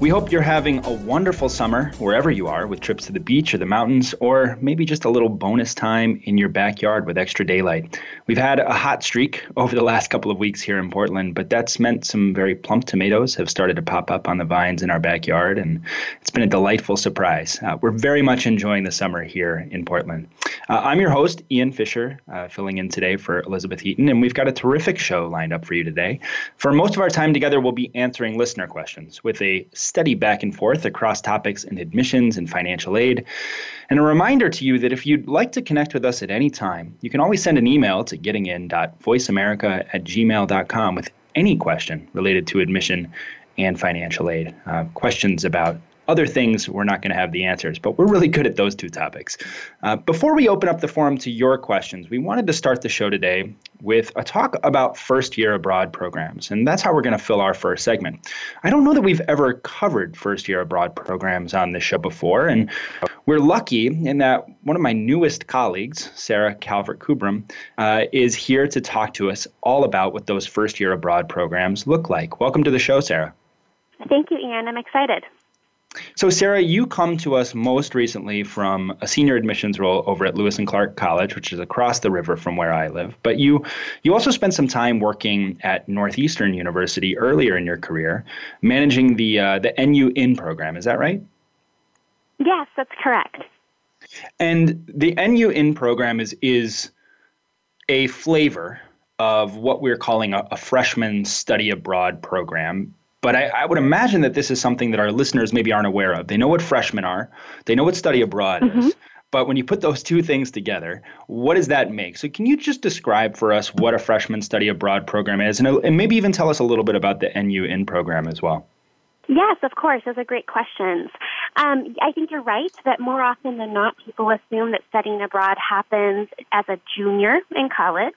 We hope you're having a wonderful summer wherever you are with trips to the beach or the mountains, or maybe just a little bonus time in your backyard with extra daylight. We've had a hot streak over the last couple of weeks here in Portland, but that's meant some very plump tomatoes have started to pop up on the vines in our backyard, and it's been a delightful surprise. Uh, we're very much enjoying the summer here in Portland. Uh, I'm your host, Ian Fisher, uh, filling in today for Elizabeth Heaton, and we've got a terrific show lined up for you today. For most of our time together, we'll be answering listener questions with a steady back and forth across topics in admissions and financial aid. And a reminder to you that if you'd like to connect with us at any time, you can always send an email to gettingin.voiceamerica at gmail.com with any question related to admission and financial aid. Uh, questions about other things, we're not going to have the answers, but we're really good at those two topics. Uh, before we open up the forum to your questions, we wanted to start the show today with a talk about first year abroad programs, and that's how we're going to fill our first segment. I don't know that we've ever covered first year abroad programs on this show before, and we're lucky in that one of my newest colleagues, Sarah Calvert Kubram, uh, is here to talk to us all about what those first year abroad programs look like. Welcome to the show, Sarah. Thank you, Ian. I'm excited. So, Sarah, you come to us most recently from a senior admissions role over at Lewis and Clark College, which is across the river from where I live. But you, you also spent some time working at Northeastern University earlier in your career, managing the uh, the NU In program. Is that right? Yes, that's correct. And the NU In program is is a flavor of what we're calling a, a freshman study abroad program but I, I, would imagine that this is something that our listeners maybe aren't aware of. They know what freshmen are, they know what study abroad mm-hmm. is. But when you put those two things together, what does that make? So, can you just describe for us what a freshman study abroad program is, and, and maybe even tell us a little bit about the NU In program as well? Yes, of course. Those are great questions. Um, I think you're right that more often than not, people assume that studying abroad happens as a junior in college.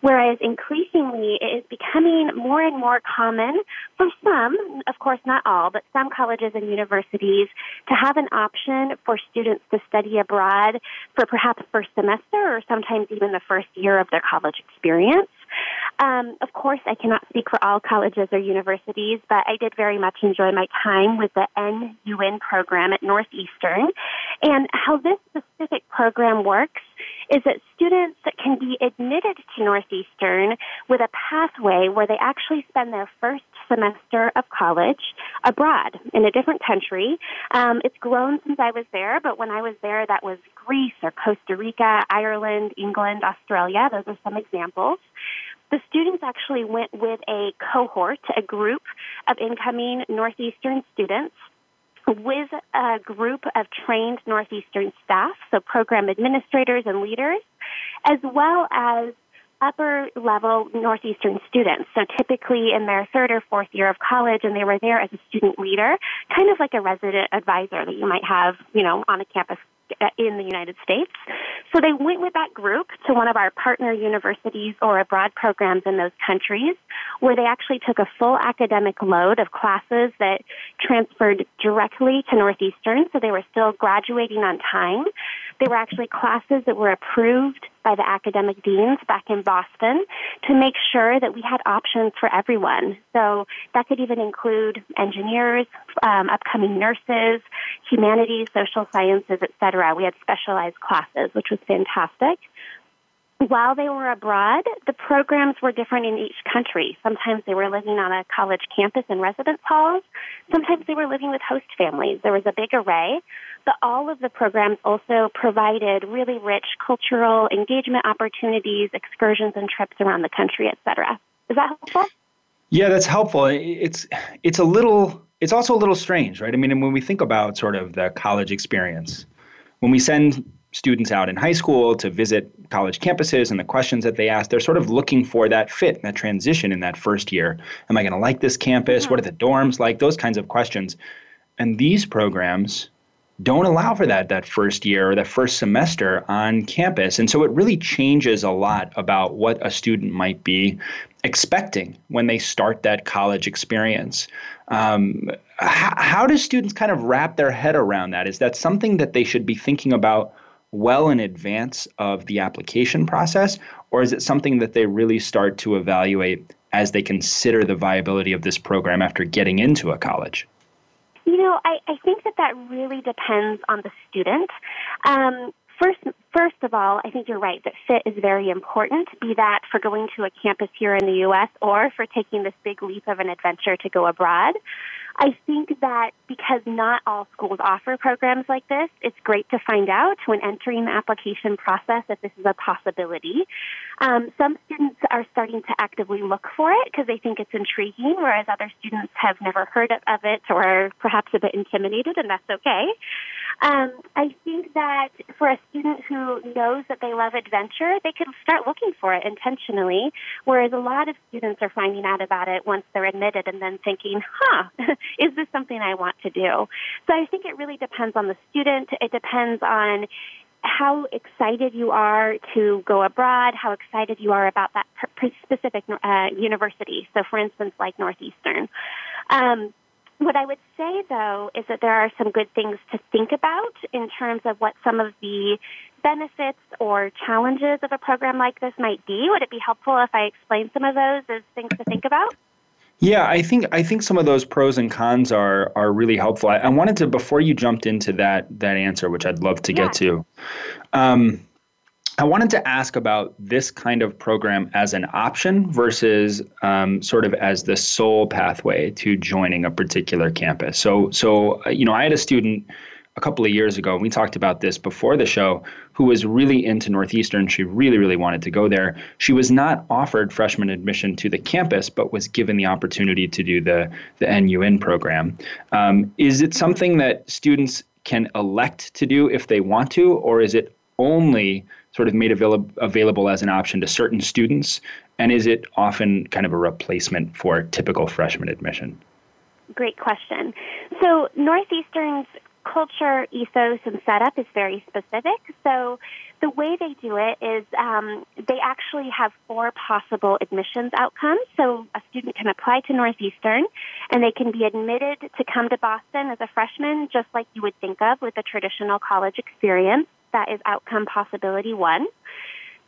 Whereas increasingly it is becoming more and more common for some, of course not all, but some colleges and universities to have an option for students to study abroad for perhaps first semester or sometimes even the first year of their college experience. Um, of course, I cannot speak for all colleges or universities, but I did very much enjoy my time with the NU In program at Northeastern. And how this specific program works is that students can be admitted to Northeastern with a pathway where they actually spend their first semester of college abroad in a different country. Um, it's grown since I was there, but when I was there, that was Greece or Costa Rica, Ireland, England, Australia. Those are some examples. The students actually went with a cohort, a group of incoming Northeastern students with a group of trained Northeastern staff, so program administrators and leaders, as well as upper level Northeastern students. So typically in their third or fourth year of college and they were there as a student leader, kind of like a resident advisor that you might have, you know, on a campus Uh, in the United States. So they went with that group to one of our partner universities or abroad programs in those countries where they actually took a full academic load of classes that transferred directly to Northeastern. So they were still graduating on time. They were actually classes that were approved by the academic deans back in Boston to make sure that we had options for everyone. So that could even include engineers, um, upcoming nurses, humanities, social sciences, etc. We had specialized classes, which was fantastic. While they were abroad, the programs were different in each country. Sometimes they were living on a college campus in residence halls. Sometimes they were living with host families. There was a big array, but all of the programs also provided really rich cultural engagement opportunities, excursions and trips around the country, etc. Is that helpful? Yeah, that's helpful. It's it's a little it's also a little strange, right? I mean, when we think about sort of the college experience, when we send students out in high school to visit college campuses and the questions that they ask, they're sort of looking for that fit, that transition in that first year. Am I going to like this campus? Mm-hmm. What are the dorms like? Those kinds of questions. And these programs don't allow for that that first year or that first semester on campus. And so it really changes a lot about what a student might be expecting when they start that college experience. Um, how, how do students kind of wrap their head around that? Is that something that they should be thinking about well in advance of the application process, or is it something that they really start to evaluate as they consider the viability of this program after getting into a college? You know, I, I think that that really depends on the student. Um, first, first of all, I think you're right that fit is very important, be that for going to a campus here in the U.S. or for taking this big leap of an adventure to go abroad. I think that because not all schools offer programs like this, it's great to find out when entering the application process if this is a possibility. Um, some students are starting to actively look for it because they think it's intriguing, whereas other students have never heard of it or are perhaps a bit intimidated, and that's okay. Um, I think that for a student who knows that they love adventure, they can start looking for it intentionally, whereas a lot of students are finding out about it once they're admitted and then thinking, huh, is this something I want to do? So I think it really depends on the student. It depends on how excited you are to go abroad, how excited you are about that specific uh, university. So, for instance, like Northeastern. Um, what I would say, though, is that there are some good things to think about in terms of what some of the benefits or challenges of a program like this might be. Would it be helpful if I explain some of those as things to think about? Yeah, I think I think some of those pros and cons are are really helpful. I, I wanted to before you jumped into that that answer, which I'd love to yeah. get to. Um, I wanted to ask about this kind of program as an option versus um, sort of as the sole pathway to joining a particular campus. So, so uh, you know, I had a student a couple of years ago, and we talked about this before the show, who was really into Northeastern. She really, really wanted to go there. She was not offered freshman admission to the campus, but was given the opportunity to do the, the NU In program. Um, is it something that students can elect to do if they want to, or is it only sort of made avail- available as an option to certain students? And is it often kind of a replacement for typical freshman admission? Great question. So, Northeastern's culture, ethos, and setup is very specific. So, the way they do it is um, they actually have four possible admissions outcomes. So, a student can apply to Northeastern and they can be admitted to come to Boston as a freshman, just like you would think of with a traditional college experience. That is outcome possibility one.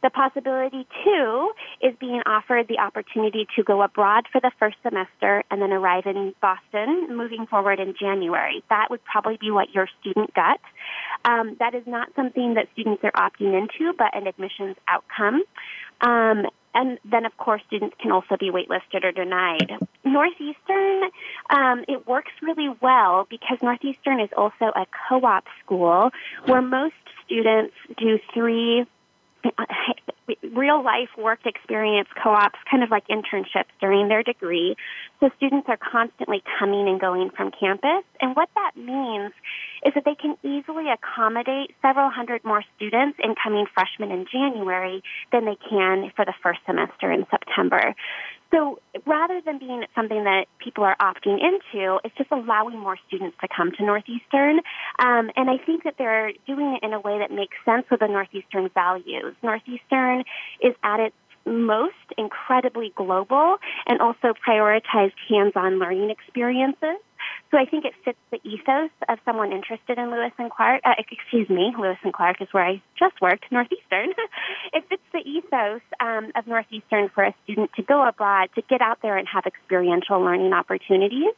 The possibility two is being offered the opportunity to go abroad for the first semester and then arrive in Boston moving forward in January. That would probably be what your student got. Um, that is not something that students are opting into, but an admissions outcome. Um, and then, of course, students can also be waitlisted or denied. Northeastern, um, it works really well because Northeastern is also a co-op school where most students do three real life work experience co-ops, kind of like internships during their degree. So students are constantly coming and going from campus. And what that means is that they can easily accommodate several hundred more students incoming freshmen in January than they can for the first semester in September. So rather than being something that people are opting into, it's just allowing more students to come to Northeastern. Um, and I think that they're doing it in a way that makes sense with the Northeastern values. Northeastern is at its most incredibly global and also prioritized hands-on learning experiences. So I think it fits the ethos of someone interested in Lewis and Clark. Uh, excuse me, Lewis and Clark is where I just worked, Northeastern. it fits the ethos um, of Northeastern for a student to go abroad, to get out there and have experiential learning opportunities.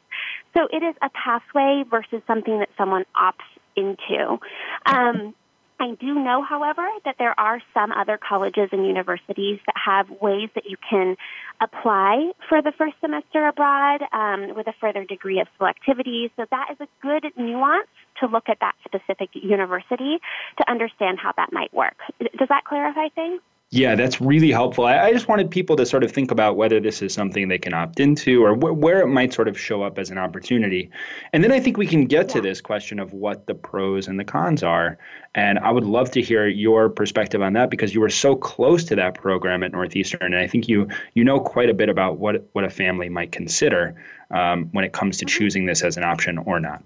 So it is a pathway versus something that someone opts into. Um, I do know, however, that there are some other colleges and universities that have ways that you can apply for the first semester abroad um, with a further degree of selectivity. So that is a good nuance to look at that specific university to understand how that might work. Does that clarify things? Yeah, that's really helpful. I, I, just wanted people to sort of think about whether this is something they can opt into or wh- where it might sort of show up as an opportunity. And then I think we can get yeah. to this question of what the pros and the cons are. And I would love to hear your perspective on that because you were so close to that program at Northeastern, and I think you you know quite a bit about what what a family might consider um, when it comes to mm-hmm. choosing this as an option or not.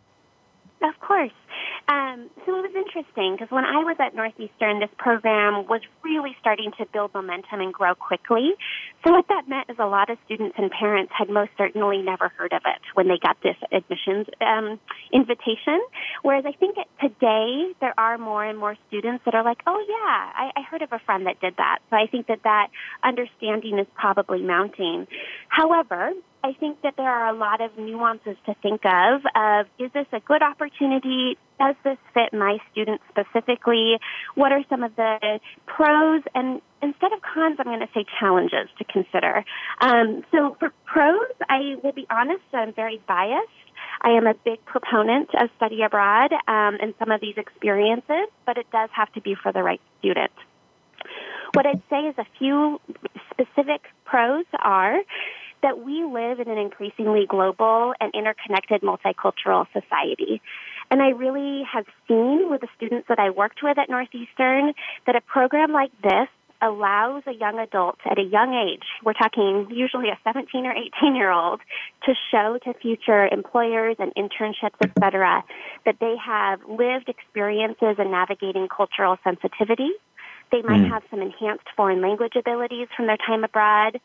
Of course. Um, so it was interesting because when I was at Northeastern, this program was really starting to build momentum and grow quickly. So what that meant is a lot of students and parents had most certainly never heard of it when they got this admissions um, invitation. Whereas I think today there are more and more students that are like, oh yeah, I, I heard of a friend that did that. So I think that that understanding is probably mounting. However, I think that there are a lot of nuances to think of of is this a good opportunity? Does this fit my students specifically? What are some of the pros? And instead of cons, I'm going to say challenges to consider. Um, so for pros, I will be honest, I'm very biased. I am a big proponent of study abroad um, and some of these experiences, but it does have to be for the right student. What I'd say is a few specific pros are that we live in an increasingly global and interconnected multicultural society. And I really have seen with the students that I worked with at Northeastern that a program like this allows a young adult at a young age, we're talking usually a 17 or 18 year old, to show to future employers and internships, et cetera, that they have lived experiences in navigating cultural sensitivity. They might mm. have some enhanced foreign language abilities from their time abroad.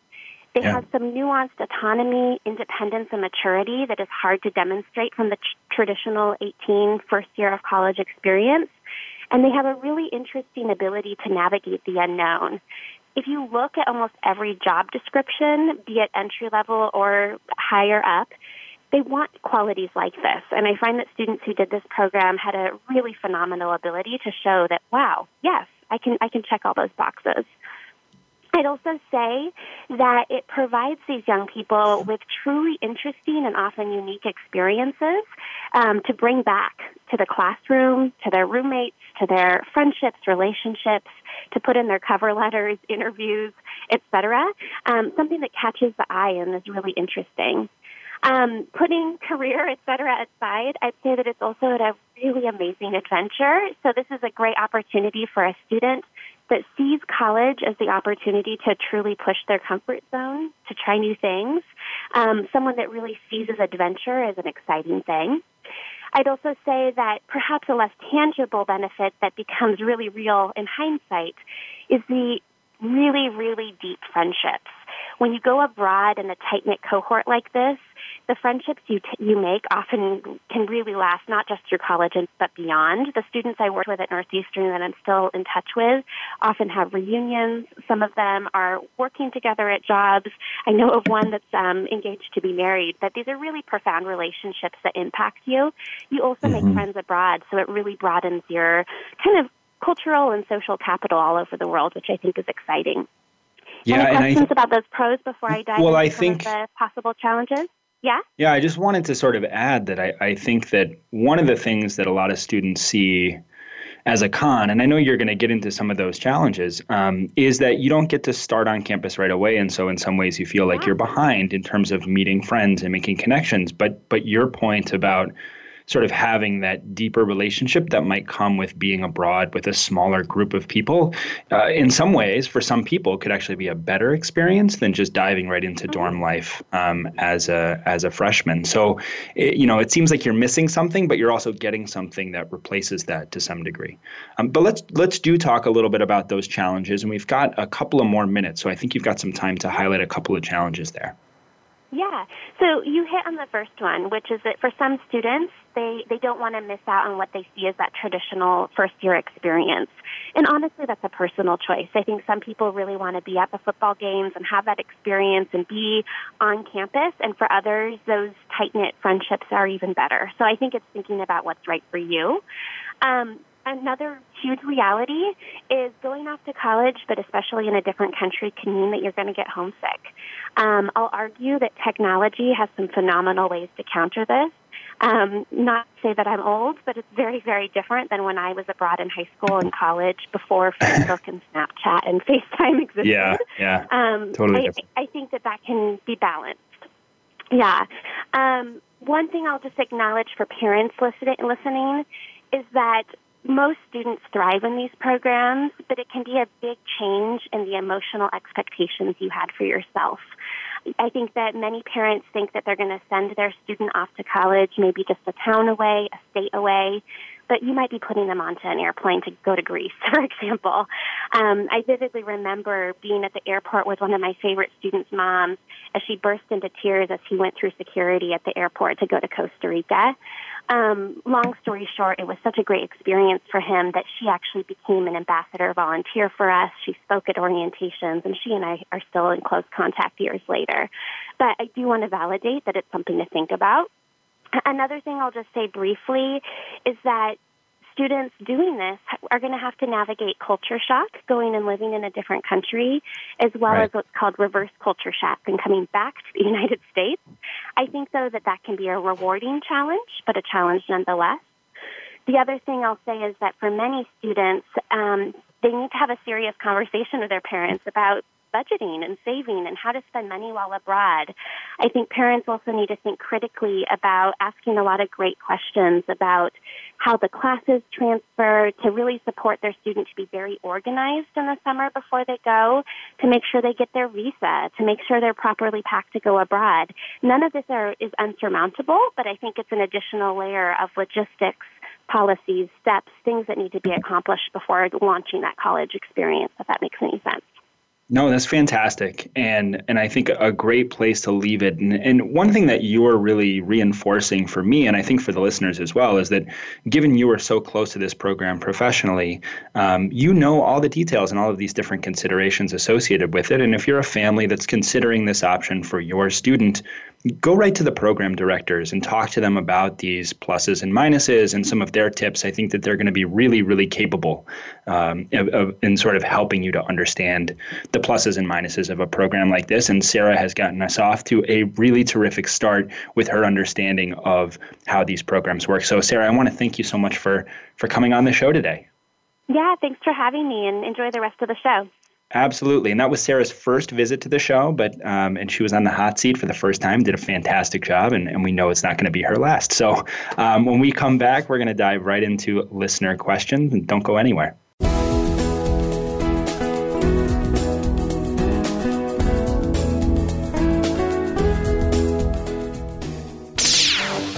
They yeah. have some nuanced autonomy, independence, and maturity that is hard to demonstrate from the traditional 18 first year of college experience. And they have a really interesting ability to navigate the unknown. If you look at almost every job description, be it entry level or higher up, they want qualities like this. And I find that students who did this program had a really phenomenal ability to show that, wow, yes, I can, I can check all those boxes. I'd also say that it provides these young people with truly interesting and often unique experiences um, to bring back to the classroom, to their roommates, to their friendships, relationships, to put in their cover letters, interviews, etc. Um, something that catches the eye and is really interesting. Um, putting career, et cetera, aside, I'd say that it's also a really amazing adventure. So this is a great opportunity for a student that sees college as the opportunity to truly push their comfort zone, to try new things, um, someone that really sees as adventure as an exciting thing. I'd also say that perhaps a less tangible benefit that becomes really real in hindsight is the really, really deep friendships. When you go abroad in a tight knit cohort like this, the friendships you t- you make often can really last not just through college and, but beyond. The students I worked with at Northeastern that I'm still in touch with often have reunions. Some of them are working together at jobs. I know of one that's um, engaged to be married. But these are really profound relationships that impact you. You also mm-hmm. make friends abroad, so it really broadens your kind of cultural and social capital all over the world, which I think is exciting. Yeah, Any questions th- about those pros before I dive well, into I think, the possible challenges? Yeah. Yeah, I just wanted to sort of add that I, I think that one of the things that a lot of students see as a con, and I know you're going to get into some of those challenges, um, is that you don't get to start on campus right away, and so in some ways you feel like you're behind in terms of meeting friends and making connections. But but your point about sort of having that deeper relationship that might come with being abroad with a smaller group of people, uh, in some ways, for some people, could actually be a better experience than just diving right into dorm mm-hmm. life um, as a as a freshman. So, it, you know, it seems like you're missing something, but you're also getting something that replaces that to some degree. Um, but let's let's do talk a little bit about those challenges, and we've got a couple of more minutes, so I think you've got some time to highlight a couple of challenges there. Yeah. So you hit on the first one, which is that for some students, they, they don't want to miss out on what they see as that traditional first year experience. And honestly, that's a personal choice. I think some people really want to be at the football games and have that experience and be on campus. And for others, those tight knit friendships are even better. So I think it's thinking about what's right for you. Um, another huge reality is going off to college, but especially in a different country, can mean that you're going to get homesick. Um, I'll argue that technology has some phenomenal ways to counter this. Um, not to say that I'm old, but it's very, very different than when I was abroad in high school and college before Facebook and Snapchat and FaceTime existed. Yeah, yeah, um, totally. I, I think that that can be balanced. Yeah. Um, one thing I'll just acknowledge for parents listening, listening is that most students thrive in these programs, but it can be a big change in the emotional expectations you had for yourself. I think that many parents think that they're going to send their student off to college, maybe just a town away, a state away, but you might be putting them onto an airplane to go to Greece, for example. Um, I vividly remember being at the airport with one of my favorite students' moms as she burst into tears as he went through security at the airport to go to Costa Rica. Um, long story short, it was such a great experience for him that she actually became an ambassador volunteer for us. She spoke at orientations, and she and I are still in close contact years later. But I do want to validate that it's something to think about. Another thing I'll just say briefly is that students doing this are going to have to navigate culture shock, going and living in a different country, as well right. as what's called reverse culture shock and coming back to the United States. I think, though, that that can be a rewarding challenge, but a challenge nonetheless. The other thing I'll say is that for many students, um, they need to have a serious conversation with their parents about budgeting and saving and how to spend money while abroad. I think parents also need to think critically about asking a lot of great questions about how the classes transfer to really support their student to be very organized in the summer before they go, to make sure they get their visa, to make sure they're properly packed to go abroad. None of this are, is unsurmountable, but I think it's an additional layer of logistics policies, steps, things that need to be accomplished before launching that college experience, if that makes any sense. No, that's fantastic, and and I think a great place to leave it. And, and one thing that you are really reinforcing for me, and I think for the listeners as well, is that given you are so close to this program professionally, um, you know all the details and all of these different considerations associated with it. And if you're a family that's considering this option for your student, go right to the program directors and talk to them about these pluses and minuses and some of their tips. I think that they're going to be really, really capable um, of, of, in sort of helping you to understand the pluses and minuses of a program like this. And Sarah has gotten us off to a really terrific start with her understanding of how these programs work. So, Sarah, I want to thank you so much for for coming on the show today. Yeah, thanks for having me, and enjoy the rest of the show. Absolutely, and that was Sarah's first visit to the show, but um, and she was on the hot seat for the first time. Did a fantastic job, and, and we know it's not going to be her last. So um, when we come back, we're going to dive right into listener questions, and don't go anywhere.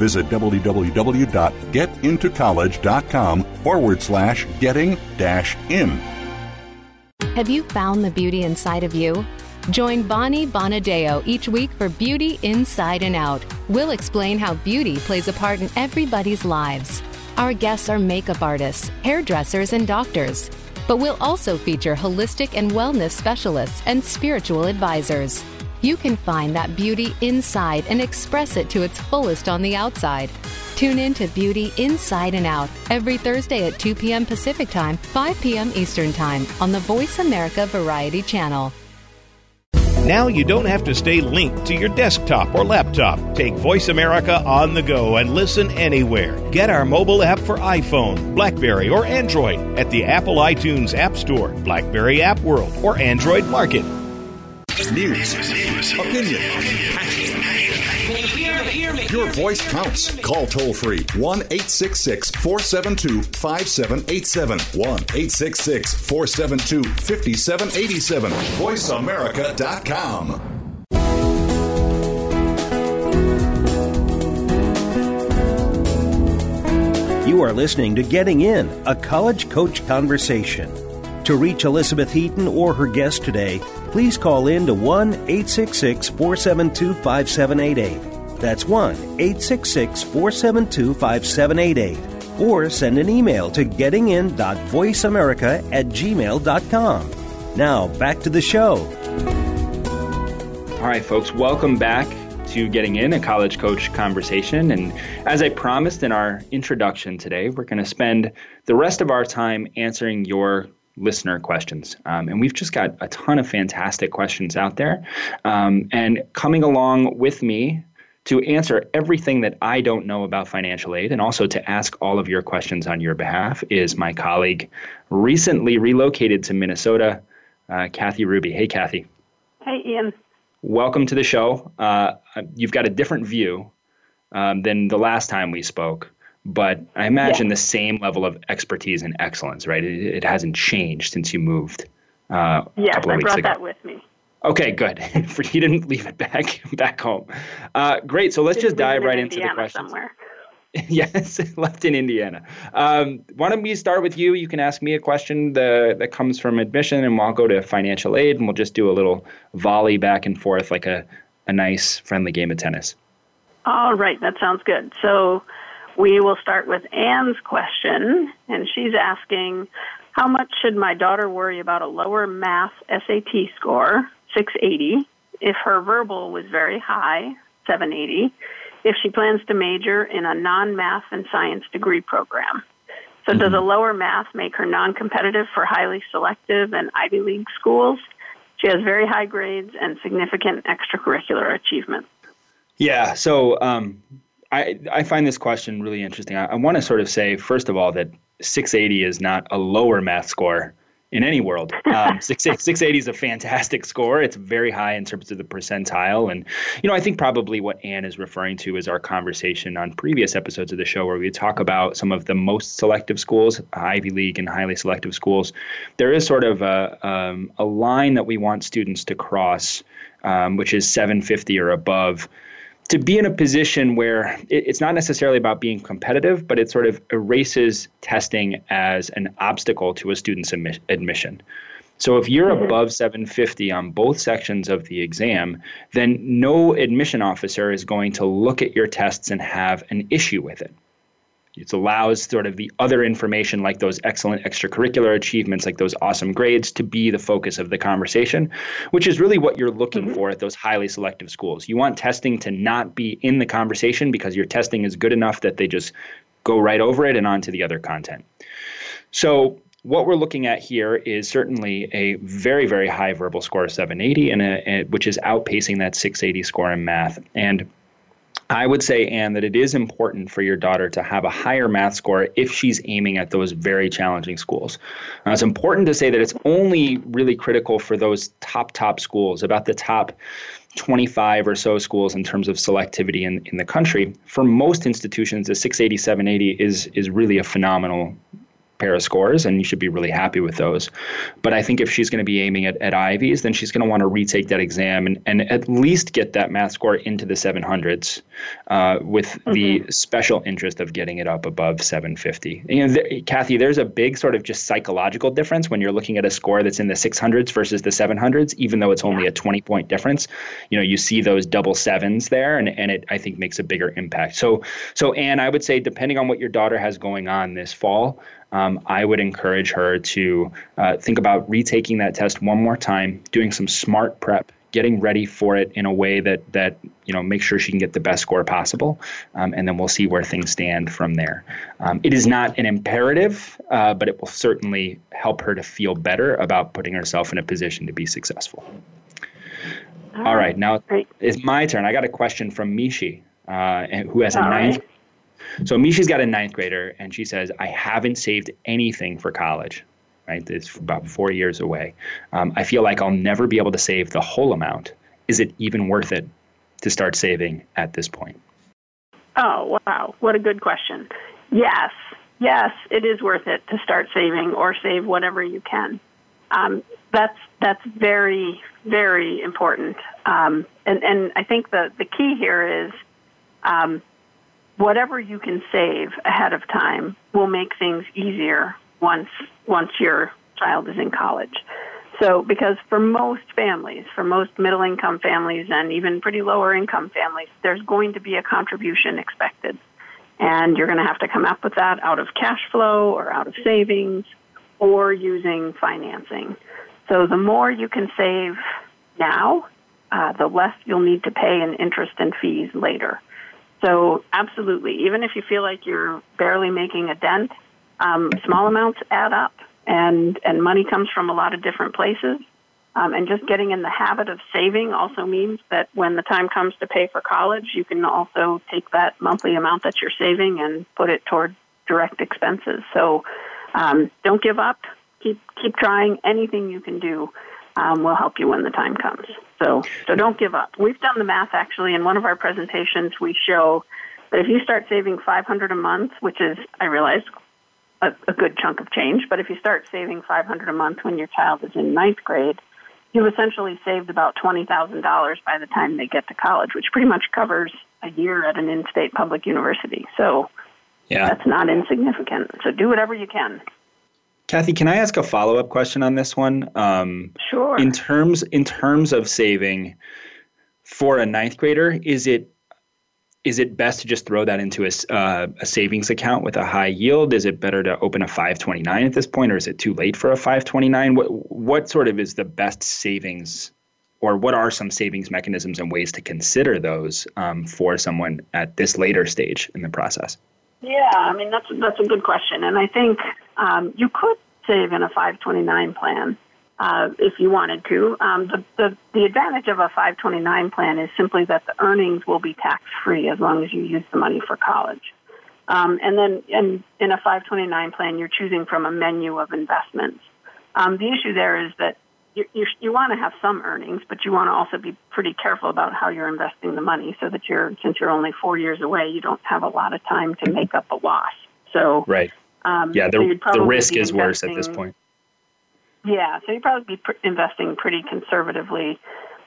Visit www.getintocollege.com forward slash getting dash in. Have you found the beauty inside of you? Join Bonnie Bonadeo each week for Beauty Inside and Out. We'll explain how beauty plays a part in everybody's lives. Our guests are makeup artists, hairdressers, and doctors. But we'll also feature holistic and wellness specialists and spiritual advisors you can find that beauty inside and express it to its fullest on the outside. Tune in to Beauty Inside and Out every Thursday at 2 p.m. Pacific Time, 5 p.m. Eastern Time on the Voice America Variety Channel. Now you don't have to stay linked to your desktop or laptop. Take Voice America on the go and listen anywhere. Get our mobile app for iPhone, Blackberry, or Android at the Apple iTunes App Store, Blackberry App World, or Android Market. News, opinion. Your voice counts. Call toll free 1 866 472 5787. 1 866 472 5787. VoiceAmerica.com. You are listening to Getting In, a college coach conversation. To reach Elizabeth Heaton or her guest today, please call in to 1 866 472 5788. That's 1 866 472 5788. Or send an email to gettingin.voiceamerica at gmail.com. Now, back to the show. All right, folks, welcome back to Getting In, a college coach conversation. And as I promised in our introduction today, we're going to spend the rest of our time answering your listener questions. Um, and we've just got a ton of fantastic questions out there. Um, and coming along with me to answer everything that I don't know about financial aid and also to ask all of your questions on your behalf is my colleague, recently relocated to Minnesota, uh, Kathy Ruby. Hey, Kathy. Hey, Ian. Welcome to the show. Uh, you've got a different view um, than the last time we spoke but I imagine yeah. the same level of expertise and excellence, right? It, it hasn't changed since you moved. Uh, yes, I brought ago. that with me. Okay, good. you didn't leave it back back home. Uh, great. So let's just dive right into the questions. Somewhere. yes, left in Indiana. Um, why don't we start with you? You can ask me a question the, that comes from admission, and we'll go to financial aid, and we'll just do a little volley back and forth like a, a nice, friendly game of tennis. All right, that sounds good. So we will start with Anne's question, and she's asking How much should my daughter worry about a lower math SAT score, 680, if her verbal was very high, 780, if she plans to major in a non math and science degree program? So, mm-hmm. does a lower math make her non competitive for highly selective and Ivy League schools? She has very high grades and significant extracurricular achievement. Yeah, so um, I, I find this question really interesting. I, I want to sort of say, first of all, that 680 is not a lower math score in any world. Um, 680 is a fantastic score. It's very high in terms of the percentile. And, you know, I think probably what Anne is referring to is our conversation on previous episodes of the show where we talk about some of the most selective schools, Ivy League and highly selective schools. There is sort of a, um, a line that we want students to cross, um, which is 750 or above to be in a position where it, it's not necessarily about being competitive, but it sort of erases testing as an obstacle to a student's admi- admission. So if you're mm-hmm. above 750 on both sections of the exam, then no admission officer is going to look at your tests and have an issue with it. It allows sort of the other information, like those excellent extracurricular achievements, like those awesome grades, to be the focus of the conversation, which is really what you're looking mm-hmm. for at those highly selective schools. You want testing to not be in the conversation because your testing is good enough that they just go right over it and on to the other content. So, what we're looking at here is certainly a very, very high verbal score of 780, and a, a, which is outpacing that 680 score in math. And I would say, Anne, that it is important for your daughter to have a higher math score if she's aiming at those very challenging schools. Now, it's important to say that it's only really critical for those top, top schools, about the top 25 or so schools in terms of selectivity in, in the country. For most institutions, a 680, 780 is, is really a phenomenal pair of scores, and you should be really happy with those. But I think if she's going to be aiming at, at Ivies, then she's going to want to retake that exam and, and at least get that math score into the 700s uh, with mm-hmm. the special interest of getting it up above 750. You know, th- Kathy, there's a big sort of just psychological difference when you're looking at a score that's in the 600s versus the 700s, even though it's only a 20 point difference. You know, you see those double sevens there, and, and it, I think, makes a bigger impact. So, so Anne, I would say, depending on what your daughter has going on this fall, um, I would encourage her to uh, think about retaking that test one more time, doing some smart prep, getting ready for it in a way that that you know make sure she can get the best score possible, um, and then we'll see where things stand from there. Um, it is not an imperative, uh, but it will certainly help her to feel better about putting herself in a position to be successful. All, All right, now Great. it's my turn. I got a question from Mishi, uh, who has a ninth right. So Misha's got a ninth grader, and she says, I haven't saved anything for college. Right, it's about four years away. Um, I feel like I'll never be able to save the whole amount. Is it even worth it to start saving at this point? Oh wow, what a good question. Yes, yes, it is worth it to start saving or save whatever you can. Um, that's that's very very important. Um, and and I think the the key here is um, whatever you can save ahead of time will make things easier once once you're child is in college. So, because for most families, for most middle income families and even pretty lower income families, there's going to be a contribution expected. And you're going to have to come up with that out of cash flow or out of savings or using financing. So, the more you can save now, uh, the less you'll need to pay in interest and fees later. So, absolutely, even if you feel like you're barely making a dent, um, small amounts add up and and money comes from a lot of different places. Um, and just getting in the habit of saving also means that when the time comes to pay for college, you can also take that monthly amount that you're saving and put it toward direct expenses. So um, don't give up. Keep keep trying. Anything you can do um, will help you when the time comes. So so don't give up. We've done the math actually in one of our presentations. We show that if you start saving 500 a month, which is I realize a, a good chunk of change. But if you start saving 500 a month when your child is in ninth grade, you've essentially saved about $20,000 by the time they get to college, which pretty much covers a year at an in-state public university. So yeah. that's not insignificant. So do whatever you can. Kathy, can I ask a follow-up question on this one? Um, sure. In terms in terms of saving for a ninth grader, is it is it best to just throw that into a, uh, a savings account with a high yield? Is it better to open a 529 at this point, or is it too late for a 529? What what sort of is the best savings, or what are some savings mechanisms and ways to consider those um, for someone at this later stage in the process? Yeah, I mean that's that's a good question, and I think um, you could save in a 529 plan uh, if you wanted to. Um, the, the, the advantage of a 529 plan is simply that the earnings will be tax free as long as you use the money for college. Um, and then in, in a 529 plan, you're choosing from a menu of investments. Um, the issue there is that you, you, you want to have some earnings, but you want to also be pretty careful about how you're investing the money so that you're, since you're only four years away, you don't have a lot of time to make up a loss. So, right. Um, yeah, the, so the risk is worse at this point. Yeah, so you'd probably be pr- investing pretty conservatively.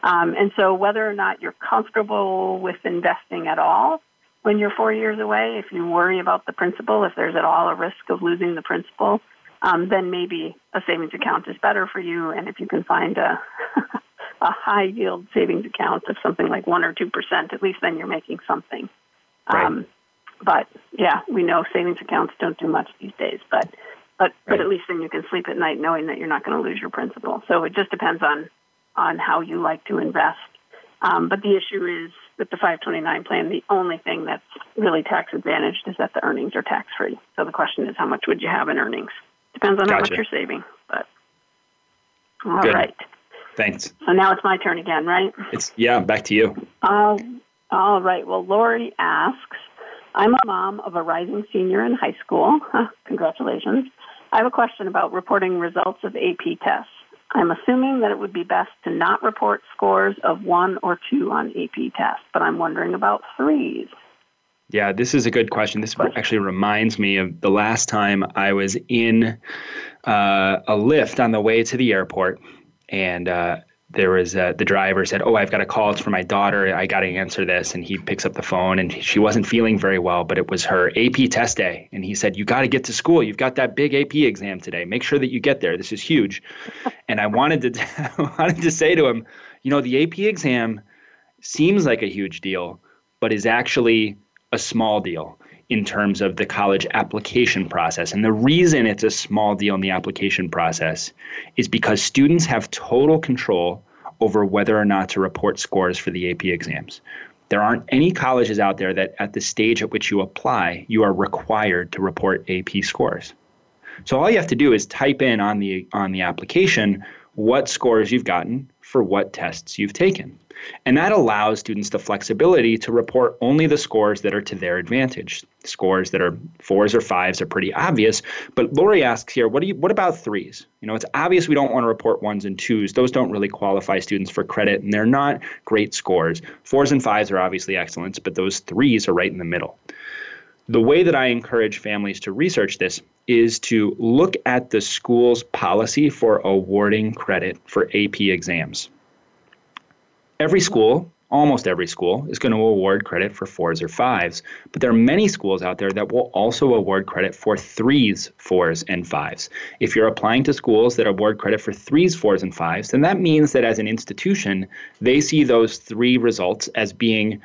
Um, and so, whether or not you're comfortable with investing at all when you're four years away, if you worry about the principal, if there's at all a risk of losing the principal, um, then maybe a savings account is better for you. And if you can find a a high yield savings account of something like one or two percent, at least then you're making something. Right. Um, but yeah, we know savings accounts don't do much these days. But but right. but at least then you can sleep at night knowing that you're not going to lose your principal. So it just depends on on how you like to invest. Um, but the issue is with the 529 plan, the only thing that's really tax advantaged is that the earnings are tax free. So the question is, how much would you have in earnings? Depends on gotcha. how much you're saving. But all Good. right. Thanks. So now it's my turn again, right? It's yeah, back to you. Uh, all right. Well, Lori asks, I'm a mom of a rising senior in high school. Congratulations. I have a question about reporting results of AP tests. I'm assuming that it would be best to not report scores of one or two on AP tests, but I'm wondering about threes. Yeah, this is a good question. This actually reminds me of the last time I was in uh, a Lyft on the way to the airport, and uh, there was uh, the driver said, "Oh, I've got a call. It's for my daughter. I got to answer this." And he picks up the phone, and she wasn't feeling very well, but it was her AP test day, and he said, "You got to get to school. You've got that big AP exam today. Make sure that you get there. This is huge." and I wanted to I wanted to say to him, you know, the AP exam seems like a huge deal, but is actually a small deal in terms of the college application process. And the reason it's a small deal in the application process is because students have total control over whether or not to report scores for the AP exams. There aren't any colleges out there that at the stage at which you apply, you are required to report AP scores. So all you have to do is type in on the on the application what scores you've gotten for what tests you've taken. And that allows students the flexibility to report only the scores that are to their advantage. Scores that are fours or fives are pretty obvious. But Lori asks here, what do you what about threes? You know, it's obvious we don't want to report ones and twos. Those don't really qualify students for credit and they're not great scores. Fours and fives are obviously excellent, but those threes are right in the middle. The way that I encourage families to research this is to look at the school's policy for awarding credit for AP exams every school almost every school is going to award credit for fours or fives, but there are many schools out there that will also award credit for threes, fours, and fives. If you're applying to schools that award credit for threes, fours, and fives, then that means that as an institution, they see those three results as being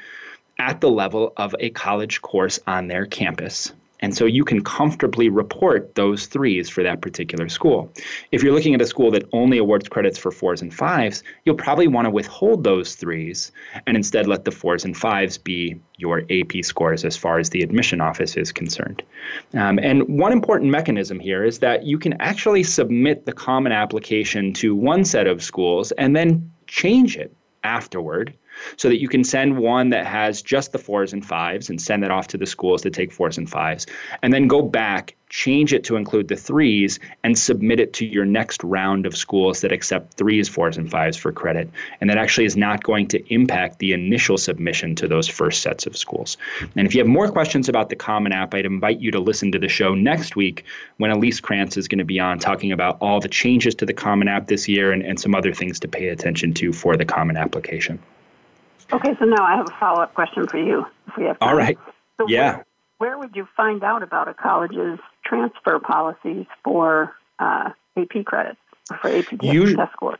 at the level of a college course on their campus. And so you can comfortably report those threes for that particular school. If you're looking at a school that only awards credits for fours and fives, you'll probably want to withhold those threes and instead let the fours and fives be your AP scores as far as the admission office is concerned. Um, and one important mechanism here is that you can actually submit the common application to one set of schools and then change it afterward so that you can send one that has just the fours and fives and send that off to the schools to take fours and fives, and then go back, change it to include the threes, and submit it to your next round of schools that accept threes, fours, and fives for credit. And that actually is not going to impact the initial submission to those first sets of schools. And if you have more questions about the Common App, I'd invite you to listen to the show next week when Elise Krantz is going to be on talking about all the changes to the Common App this year and, and some other things to pay attention to for the Common application. Okay, so now I have a follow up question for you. If we have time. All right. So yeah. Where, where, would you find out about a college's transfer policies for uh, AP credits for AP Usually, test scores?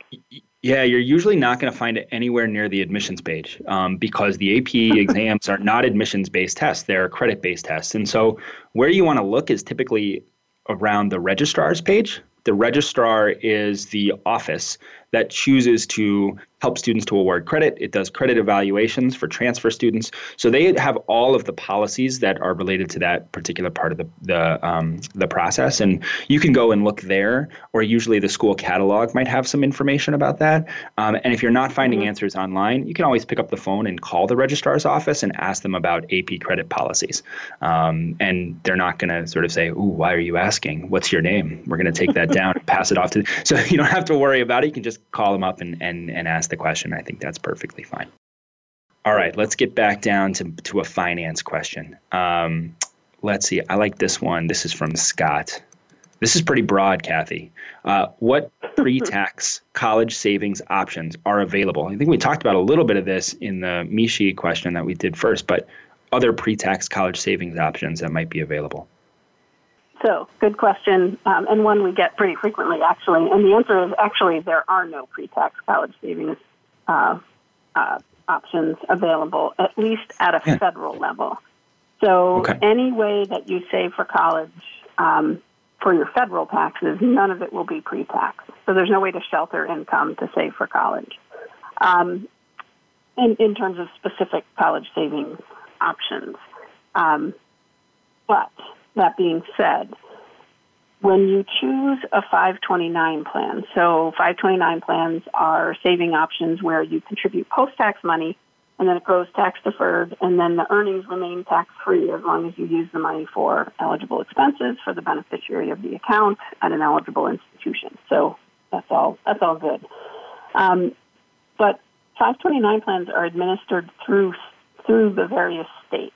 Yeah, you're usually not going to find it anywhere near the admissions page um, because the AP exams are not admissions based tests, they're credit based tests. And so where you want to look is typically around the registrar's page. The registrar is the office that chooses to help students to award credit. It does credit evaluations for transfer students. So they have all of the policies that are related to that particular part of the the, um, the process. And you can go and look there, or usually the school catalog might have some information about that. Um, and if you're not finding mm-hmm. answers online, you can always pick up the phone and call the registrar's office and ask them about AP credit policies. Um, and they're not going to sort of say, "Ooh, why are you asking? What's your name?" We're going to take that down and pass it off to. So you don't have to worry about it. You can just call them up and, and, and ask the question. I think that's perfectly fine. All right, let's get back down to, to a finance question. Um, let's see. I like this one. This is from Scott. This is pretty broad, Kathy. Uh, what pre tax college savings options are available? I think we talked about a little bit of this in the Mishi question that we did first, but other pre tax college savings options that might be available. So, good question, um, and one we get pretty frequently, actually. And the answer is actually there are no pre-tax college savings uh, uh, options available, at least at a yeah. federal level. So, okay. any way that you save for college um, for your federal taxes, none of it will be pre-tax. So, there's no way to shelter income to save for college. Um, in, in terms of specific college savings options. Um, but that being said, when you choose a 529 plan, so 529 plans are saving options where you contribute post tax money and then it grows tax deferred and then the earnings remain tax free as long as you use the money for eligible expenses for the beneficiary of the account at an eligible institution. So that's all that's all good. Um, but 529 plans are administered through through the various states.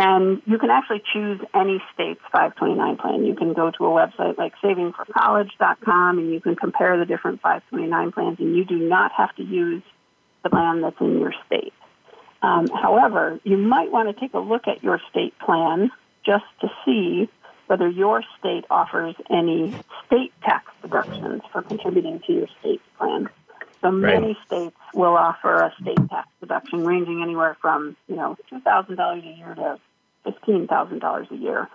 And you can actually choose any state's 529 plan. You can go to a website like savingforcollege.com and you can compare the different 529 plans, and you do not have to use the plan that's in your state. Um, however, you might want to take a look at your state plan just to see whether your state offers any state tax deductions for contributing to your state plan. So many right. states will offer a state tax deduction ranging anywhere from, you know, $2,000 a year to $15,000 a year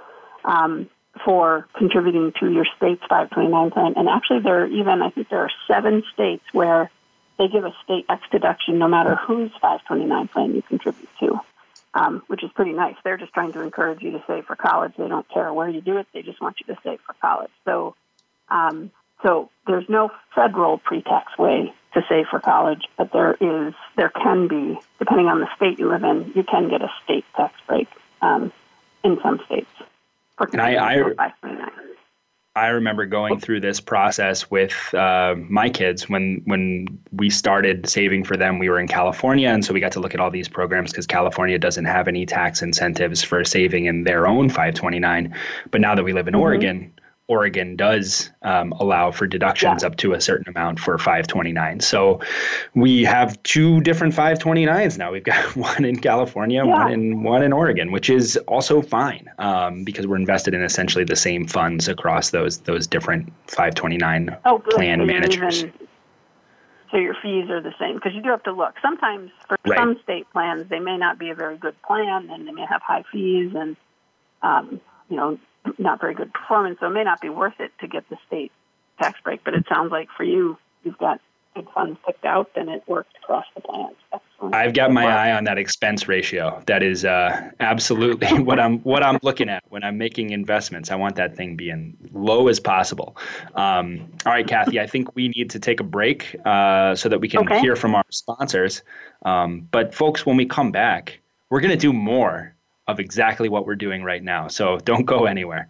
um, for contributing to your state's 529 plan. And actually, there are even, I think there are seven states where they give a state X deduction no matter whose 529 plan you contribute to, um, which is pretty nice. They're just trying to encourage you to save for college. They don't care where you do it, they just want you to save for college. So, um, so there's no federal pre-tax way to save for college, but there is, there can be, depending on the state you live in, you can get a state tax break um, in some states. And I, I, I remember going through this process with uh, my kids when when we started saving for them. We were in California, and so we got to look at all these programs because California doesn't have any tax incentives for saving in their own 529. But now that we live in mm-hmm. Oregon, Oregon does um, allow for deductions yeah. up to a certain amount for 529. So we have two different 529s now. We've got one in California, yeah. one in one in Oregon, which is also fine um, because we're invested in essentially the same funds across those those different 529 oh, plan and managers. Even, so your fees are the same because you do have to look. Sometimes for right. some state plans, they may not be a very good plan, and they may have high fees and um, you know not very good performance, so it may not be worth it to get the state tax break. But it sounds like for you, you've got good funds picked out, then it works across the plans. Excellent. I've got my eye on that expense ratio. That is uh, absolutely what I'm what I'm looking at when I'm making investments. I want that thing being low as possible. Um, all right, Kathy, I think we need to take a break uh, so that we can okay. hear from our sponsors. Um, but folks, when we come back, we're going to do more of exactly what we're doing right now. So don't go anywhere.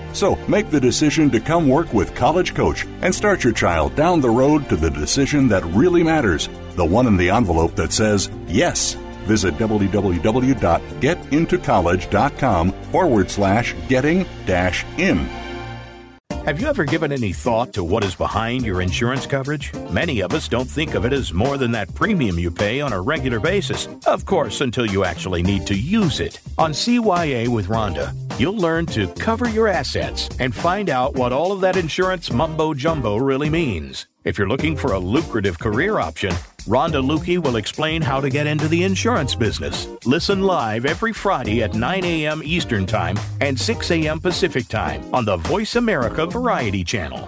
So make the decision to come work with College Coach and start your child down the road to the decision that really matters, the one in the envelope that says yes. Visit www.getintocollege.com forward slash getting dash in. Have you ever given any thought to what is behind your insurance coverage? Many of us don't think of it as more than that premium you pay on a regular basis. Of course, until you actually need to use it. On CYA with Rhonda, you'll learn to cover your assets and find out what all of that insurance mumbo jumbo really means. If you're looking for a lucrative career option, Rhonda Lukey will explain how to get into the insurance business. Listen live every Friday at 9 a.m. Eastern Time and 6 a.m. Pacific Time on the Voice America Variety Channel.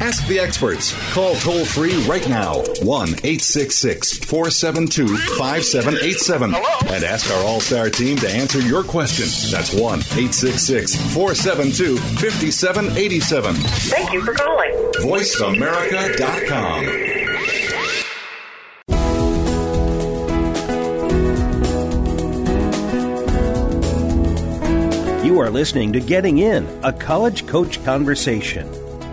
Ask the experts. Call toll free right now 1 866 472 5787 and ask our All Star team to answer your question. That's 1 866 472 5787. Thank you for calling. VoiceAmerica.com. You are listening to Getting In, a college coach conversation.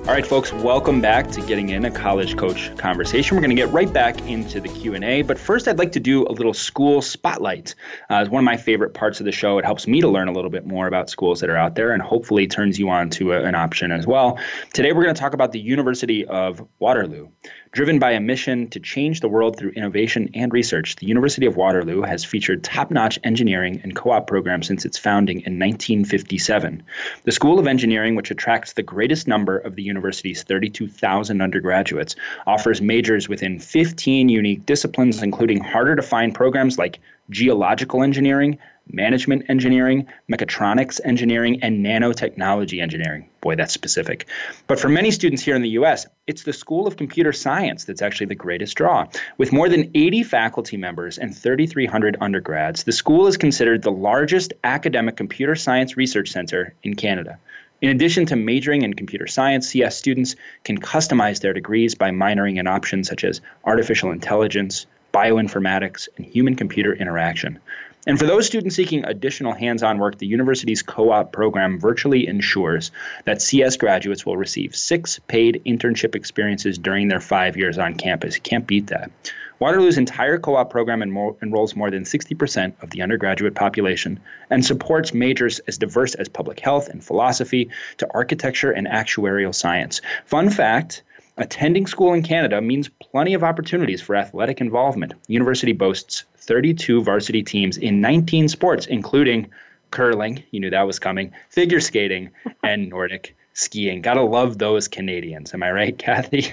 All right, folks, welcome back to Getting In, a College Coach Conversation. We're going to get right back into the Q&A, but first I'd like to do a little school spotlight. Uh, it's one of my favorite parts of the show. It helps me to learn a little bit more about schools that are out there and hopefully turns you on to a, an option as well. Today we're going to talk about the University of Waterloo. Driven by a mission to change the world through innovation and research, the University of Waterloo has featured top notch engineering and co op programs since its founding in 1957. The School of Engineering, which attracts the greatest number of the university's 32,000 undergraduates, offers majors within 15 unique disciplines, including harder to find programs like geological engineering, management engineering, mechatronics engineering, and nanotechnology engineering. Boy, that's specific. But for many students here in the US, it's the School of Computer Science that's actually the greatest draw. With more than 80 faculty members and 3,300 undergrads, the school is considered the largest academic computer science research center in Canada. In addition to majoring in computer science, CS students can customize their degrees by minoring in options such as artificial intelligence, bioinformatics, and human computer interaction. And for those students seeking additional hands on work, the university's co op program virtually ensures that CS graduates will receive six paid internship experiences during their five years on campus. You can't beat that. Waterloo's entire co op program enro- enrolls more than 60% of the undergraduate population and supports majors as diverse as public health and philosophy to architecture and actuarial science. Fun fact attending school in Canada means plenty of opportunities for athletic involvement. The university boasts 32 varsity teams in 19 sports, including curling, you knew that was coming, figure skating, and Nordic skiing. Gotta love those Canadians. Am I right, Kathy?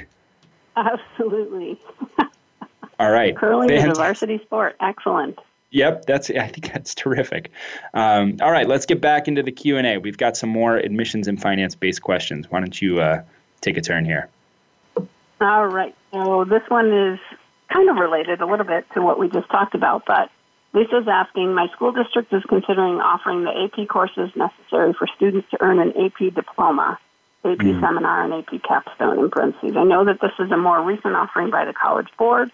Absolutely. All right. Curling Fantastic. is a varsity sport. Excellent. Yep, that's. I think that's terrific. Um, all right, let's get back into the Q and A. We've got some more admissions and finance based questions. Why don't you uh, take a turn here? All right. So this one is kind of related a little bit to what we just talked about, but Lisa's asking, my school district is considering offering the AP courses necessary for students to earn an AP diploma, AP mm. seminar, and AP capstone in parentheses. I know that this is a more recent offering by the College Board.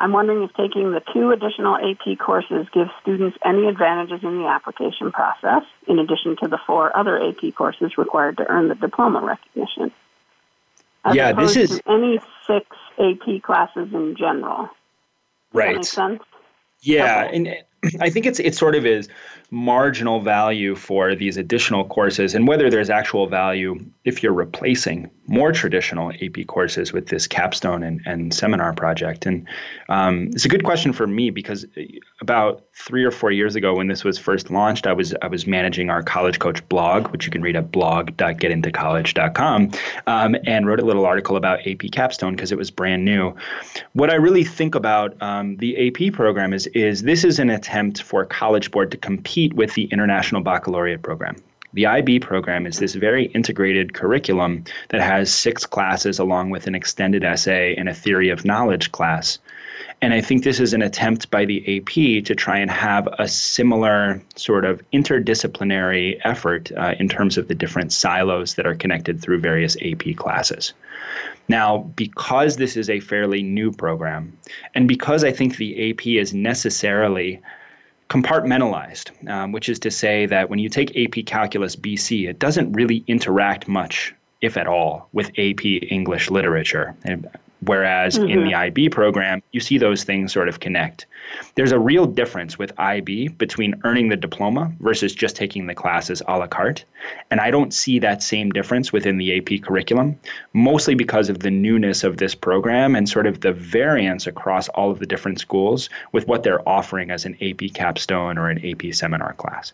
I'm wondering if taking the two additional AP courses gives students any advantages in the application process, in addition to the four other AP courses required to earn the diploma recognition. Yeah, this is any six AP classes in general. Right. Does right. Yeah, okay. and I think it's it sort of is marginal value for these additional courses, and whether there's actual value if you're replacing more traditional AP courses with this capstone and, and seminar project. And um, it's a good question for me because about three or four years ago, when this was first launched, I was I was managing our College Coach blog, which you can read at blog.getintocollege.com, um, and wrote a little article about AP capstone because it was brand new. What I really think about um, the AP program is is this is an attempt attempt for College Board to compete with the International Baccalaureate program. The IB program is this very integrated curriculum that has six classes along with an extended essay and a theory of knowledge class. And I think this is an attempt by the AP to try and have a similar sort of interdisciplinary effort uh, in terms of the different silos that are connected through various AP classes. Now, because this is a fairly new program, and because I think the AP is necessarily compartmentalized, um, which is to say that when you take AP Calculus BC, it doesn't really interact much, if at all, with AP English literature. And Whereas mm-hmm. in the IB program, you see those things sort of connect. There's a real difference with IB between earning the diploma versus just taking the classes a la carte. And I don't see that same difference within the AP curriculum, mostly because of the newness of this program and sort of the variance across all of the different schools with what they're offering as an AP capstone or an AP seminar class.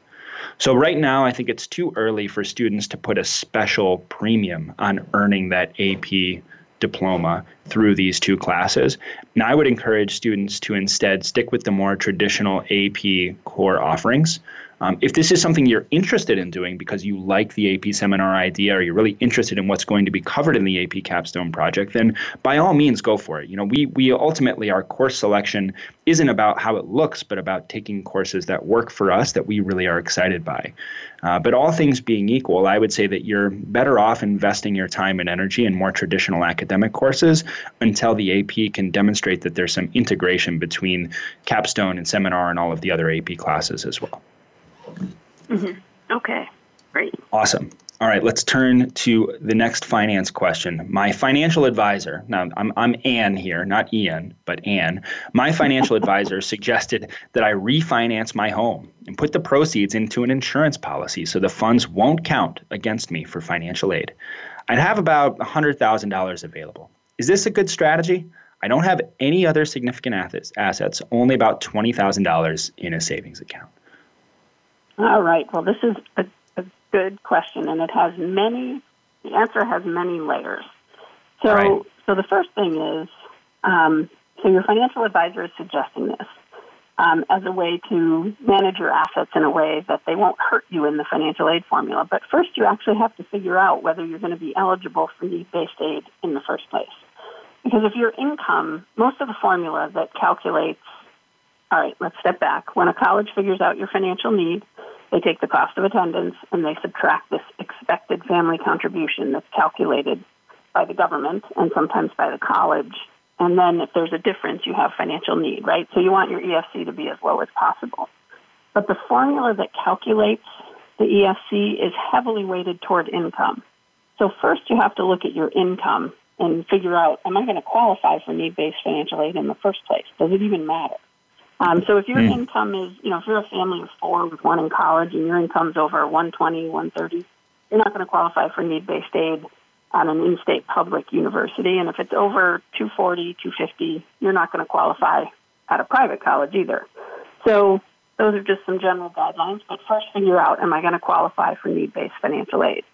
So, right now, I think it's too early for students to put a special premium on earning that AP diploma through these two classes. Now, I would encourage students to instead stick with the more traditional AP core offerings. Um, if this is something you're interested in doing because you like the AP seminar idea or you're really interested in what's going to be covered in the AP capstone project, then by all means go for it. You know, we we ultimately our course selection isn't about how it looks, but about taking courses that work for us that we really are excited by. Uh, but all things being equal, I would say that you're better off investing your time and energy in more traditional academic courses until the AP can demonstrate that there's some integration between capstone and seminar and all of the other AP classes as well. Mm-hmm. Okay, great. Awesome. All right, let's turn to the next finance question. My financial advisor, now I'm, I'm Ann here, not Ian, but Ann. My financial advisor suggested that I refinance my home and put the proceeds into an insurance policy so the funds won't count against me for financial aid. I'd have about $100,000 available. Is this a good strategy? I don't have any other significant assets, only about $20,000 in a savings account. All right. Well, this is a, a good question, and it has many. The answer has many layers. So, right. so the first thing is, um, so your financial advisor is suggesting this. um, as a way to manage your assets in a way that they won't hurt you in the financial aid formula. But first, you actually have to figure out whether you're going to be eligible for need based aid in the first place. Because if your income, most of the formula that calculates, all right, let's step back. When a college figures out your financial need, they take the cost of attendance and they subtract this expected family contribution that's calculated by the government and sometimes by the college and then if there's a difference, you have financial need, right? So you want your EFC to be as low as possible. But the formula that calculates the EFC is heavily weighted toward income. So first you have to look at your income and figure out, am I going to qualify for need-based financial aid in the first place? Does it even matter? Um, so if your mm. income is, you know, if you're a family of four with one in college and your income's over 120, 130, you're not going to qualify for need-based aid on an in-state public university. And if it's over 240, 250, you're not going to qualify at a private college either. So those are just some general guidelines. But first, figure out: Am I going to qualify for need-based financial aid?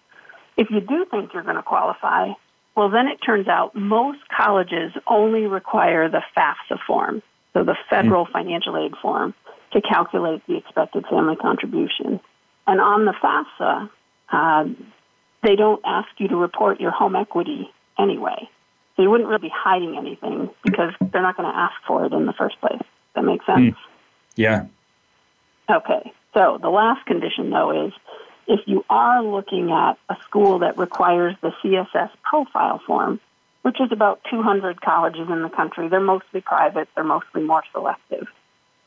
If you do think you're going to qualify, well, then it turns out most colleges only require the FAFSA form, so the federal mm-hmm. financial aid form, to calculate the expected family contribution. And on the FAFSA, uh, they don't ask you to report your home equity anyway. So you wouldn't really be hiding anything because they're not going to ask for it in the first place. That makes sense? Mm. Yeah. Okay. So the last condition, though, is if you are looking at a school that requires the CSS profile form, which is about 200 colleges in the country, they're mostly private, they're mostly more selective.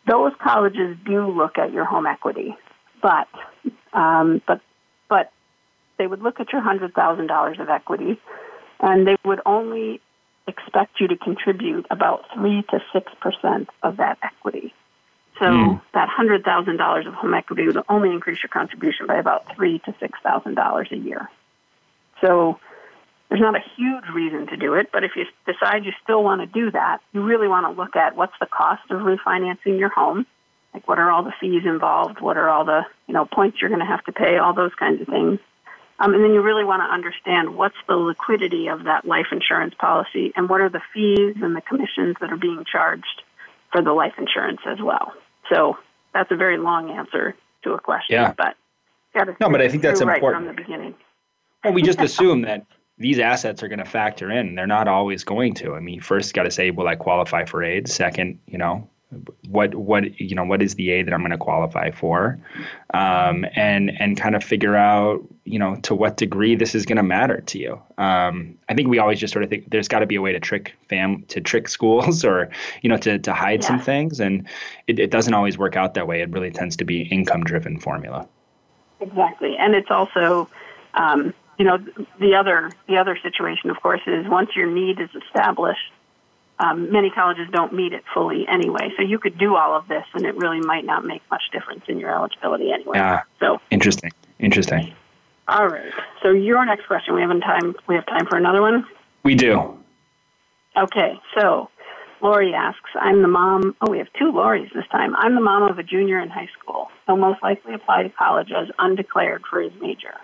Those colleges do look at your home equity, but um, but but they would look at your $100,000 of equity and they would only expect you to contribute about 3 to 6% of that equity. So mm. that $100,000 of home equity would only increase your contribution by about 3 to $6,000 a year. So there's not a huge reason to do it, but if you decide you still want to do that, you really want to look at what's the cost of refinancing your home, like what are all the fees involved, what are all the, you know, points you're going to have to pay, all those kinds of things. Um, and then you really want to understand what's the liquidity of that life insurance policy and what are the fees and the commissions that are being charged for the life insurance as well. So that's a very long answer to a question, yeah. but no, but I think that's right important from the beginning. Well, we just assume that these assets are going to factor in. They're not always going to. I mean, first got to say, will I qualify for aid? Second, you know, what what you know what is the aid that I'm going to qualify for, um, and and kind of figure out you know to what degree this is going to matter to you. Um, I think we always just sort of think there's got to be a way to trick fam to trick schools or you know to to hide yeah. some things, and it, it doesn't always work out that way. It really tends to be income driven formula. Exactly, and it's also. Um, you know the other the other situation of course is once your need is established um, many colleges don't meet it fully anyway. So you could do all of this, and it really might not make much difference in your eligibility anyway. Yeah. So interesting. Interesting. All right. So your next question. We have time. We have time for another one. We do. Okay. So Lori asks, I'm the mom. Oh, we have two Loris this time. I'm the mom of a junior in high school. He'll most likely apply to college as undeclared for his major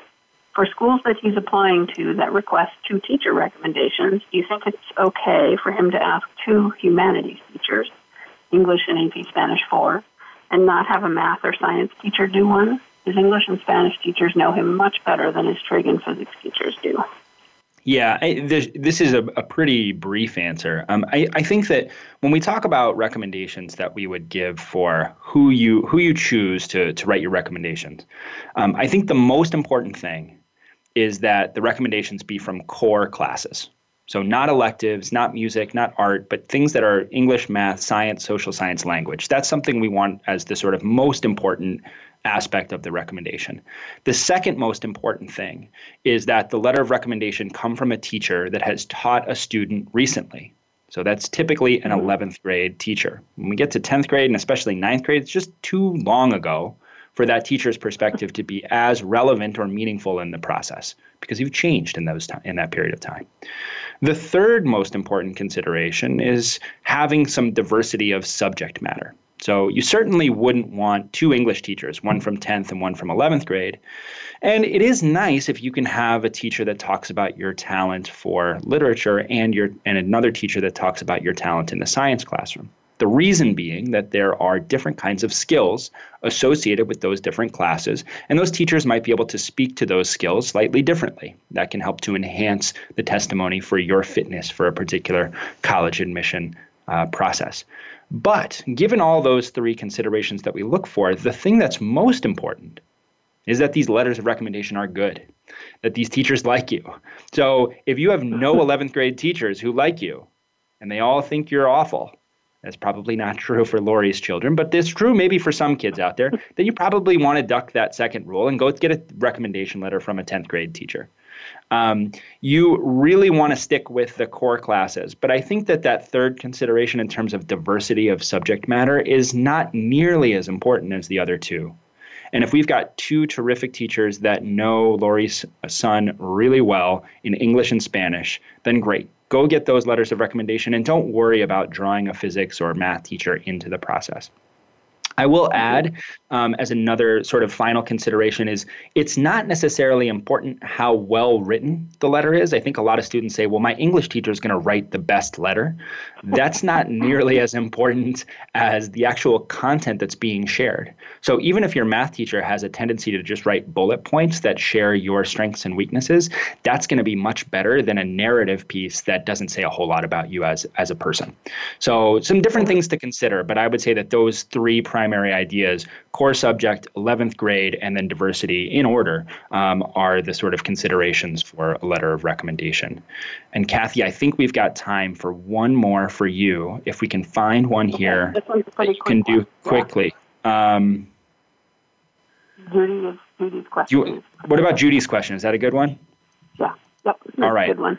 for schools that he's applying to that request two teacher recommendations, do you think it's okay for him to ask two humanities teachers, English and AP Spanish 4, and not have a math or science teacher do one? His English and Spanish teachers know him much better than his trig and physics teachers do. Yeah, I, this, this is a, a, pretty brief answer. Um, I, I think that when we talk about recommendations that we would give for who you who you choose to to write your recommendations, um, I think the most important thing is that the recommendations be from core classes. So, not electives, not music, not art, but things that are English, math, science, social science, language. That's something we want as the sort of most important aspect of the recommendation. The second most important thing is that the letter of recommendation come from a teacher that has taught a student recently. So that's typically an hmm. 11th grade teacher. When we get to 10th grade and especially 9th grade, it's just too long ago for that teacher's perspective to be as relevant or meaningful in the process because you've changed in those in that period of time. The third most important consideration is having some diversity of subject matter. So you certainly wouldn't want two English teachers, one from 10th and one from 11th grade. And it is nice if you can have a teacher that talks about your talent for literature and your and another teacher that talks about your talent in the science classroom. The reason being that there are different kinds of skills associated with those different classes, and those teachers might be able to speak to those skills slightly differently. That can help to enhance the testimony for your fitness for a particular college admission uh, process. But given all those three considerations that we look for, the thing that's most important is that these letters of recommendation are good, that these teachers like you. So if you have no 11th grade teachers who like you and they all think you're awful, that's probably not true for Lori's children, but it's true maybe for some kids out there that you probably want to duck that second rule and go get a recommendation letter from a 10th grade teacher. Um, you really want to stick with the core classes, but I think that that third consideration in terms of diversity of subject matter is not nearly as important as the other two. And if we've got two terrific teachers that know Lori's son really well in English and Spanish, then great go get those letters of recommendation and don't worry about drawing a physics or math teacher into the process. I will add, um, as another sort of final consideration, is it's not necessarily important how well written the letter is. I think a lot of students say, well, my English teacher is going to write the best letter. That's not nearly as important as the actual content that's being shared. So even if your math teacher has a tendency to just write bullet points that share your strengths and weaknesses, that's going to be much better than a narrative piece that doesn't say a whole lot about you as, as a person. So some different things to consider, but I would say that those three primary primary ideas core subject, 11th grade, and then diversity in order um, are the sort of considerations for a letter of recommendation. And Kathy, I think we've got time for one more for you. If we can find one okay, here this one's you can do quickly. Yeah. Um, Judy is Judy's question. You, what about Judy's question? Is that a good one? Yeah. Yep. All right. good one.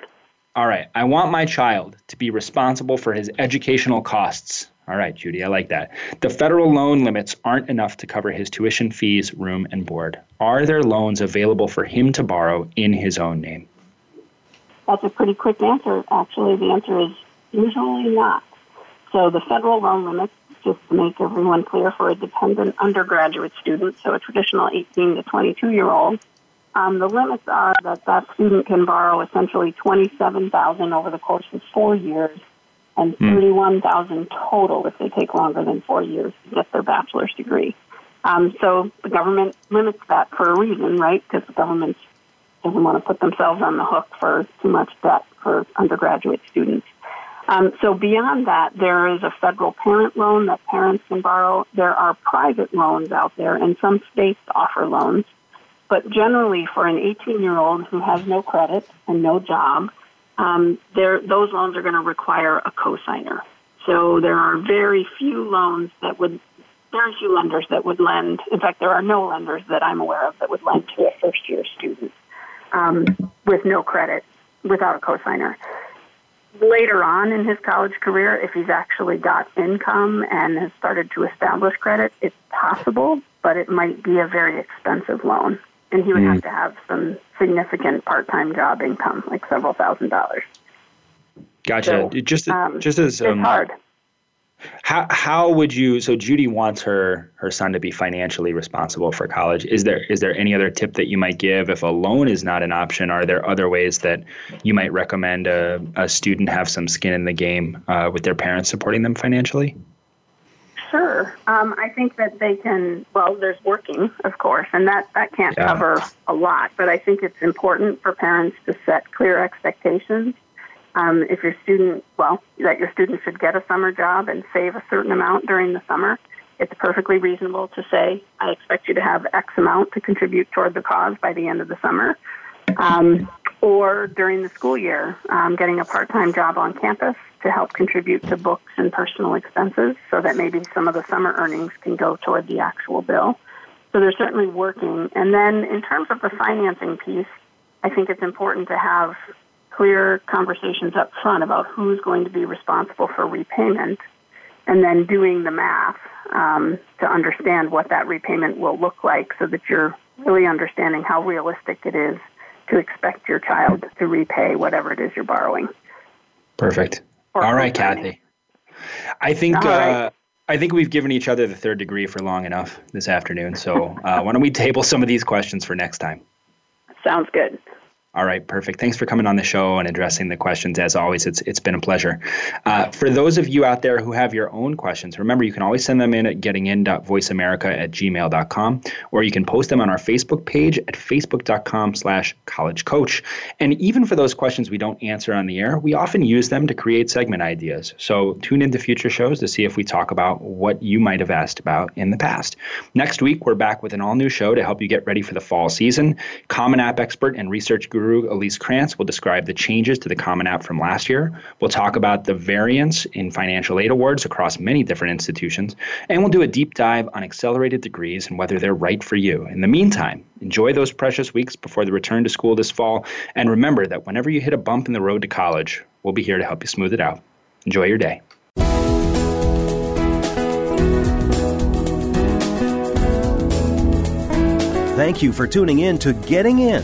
All right. I want my child to be responsible for his educational costs all right, Judy, I like that. The federal loan limits aren't enough to cover his tuition fees, room, and board. Are there loans available for him to borrow in his own name? That's a pretty quick answer. Actually, the answer is usually not. So the federal loan limits, just to make everyone clear, for a dependent undergraduate student, so a traditional 18 to 22 year old, um, the limits are that that student can borrow essentially 27000 over the course of four years and mm. 31,000 total if they take longer than four years to get their bachelor's degree. Um, so the government limits that for a reason, right? Because the government doesn't want to put themselves on the hook for too much debt for undergraduate students. Um, so beyond that, there is a federal parent loan that parents can borrow. There are private loans out there, and some states offer loans. But generally, for an 18 year old who has no credit and no job, um, those loans are going to require a cosigner. So there are very few loans that would, very few lenders that would lend. In fact, there are no lenders that I'm aware of that would lend to a first year student um, with no credit, without a cosigner. Later on in his college career, if he's actually got income and has started to establish credit, it's possible, but it might be a very expensive loan and he would mm. have to have some significant part-time job income, like several thousand dollars. Gotcha. So, just um, just as um, hard. How how would you? So Judy wants her her son to be financially responsible for college. Is there is there any other tip that you might give if a loan is not an option? Are there other ways that you might recommend a, a student have some skin in the game uh, with their parents supporting them financially? Sure. Um, I think that they can, well, there's working, of course, and that, that can't yeah. cover a lot, but I think it's important for parents to set clear expectations. Um, if your student, well, that your student should get a summer job and save a certain amount during the summer, it's perfectly reasonable to say, I expect you to have X amount to contribute toward the cause by the end of the summer. Um, or during the school year, um, getting a part time job on campus to help contribute to books and personal expenses so that maybe some of the summer earnings can go toward the actual bill. So they're certainly working. And then in terms of the financing piece, I think it's important to have clear conversations up front about who's going to be responsible for repayment and then doing the math um, to understand what that repayment will look like so that you're really understanding how realistic it is to expect your child to repay whatever it is you're borrowing. Perfect. All right, Kathy. I think uh, I think we've given each other the third degree for long enough this afternoon. So uh, why don't we table some of these questions for next time? Sounds good. All right, perfect. Thanks for coming on the show and addressing the questions. As always, it's it's been a pleasure. Uh, for those of you out there who have your own questions, remember you can always send them in at gettingin.voiceamerica at gmail.com, or you can post them on our Facebook page at facebook.com slash collegecoach. And even for those questions we don't answer on the air, we often use them to create segment ideas. So tune into future shows to see if we talk about what you might have asked about in the past. Next week, we're back with an all new show to help you get ready for the fall season. Common App expert and research guru guru Elise Krantz will describe the changes to the Common App from last year. We'll talk about the variance in financial aid awards across many different institutions, and we'll do a deep dive on accelerated degrees and whether they're right for you. In the meantime, enjoy those precious weeks before the return to school this fall, and remember that whenever you hit a bump in the road to college, we'll be here to help you smooth it out. Enjoy your day. Thank you for tuning in to Getting In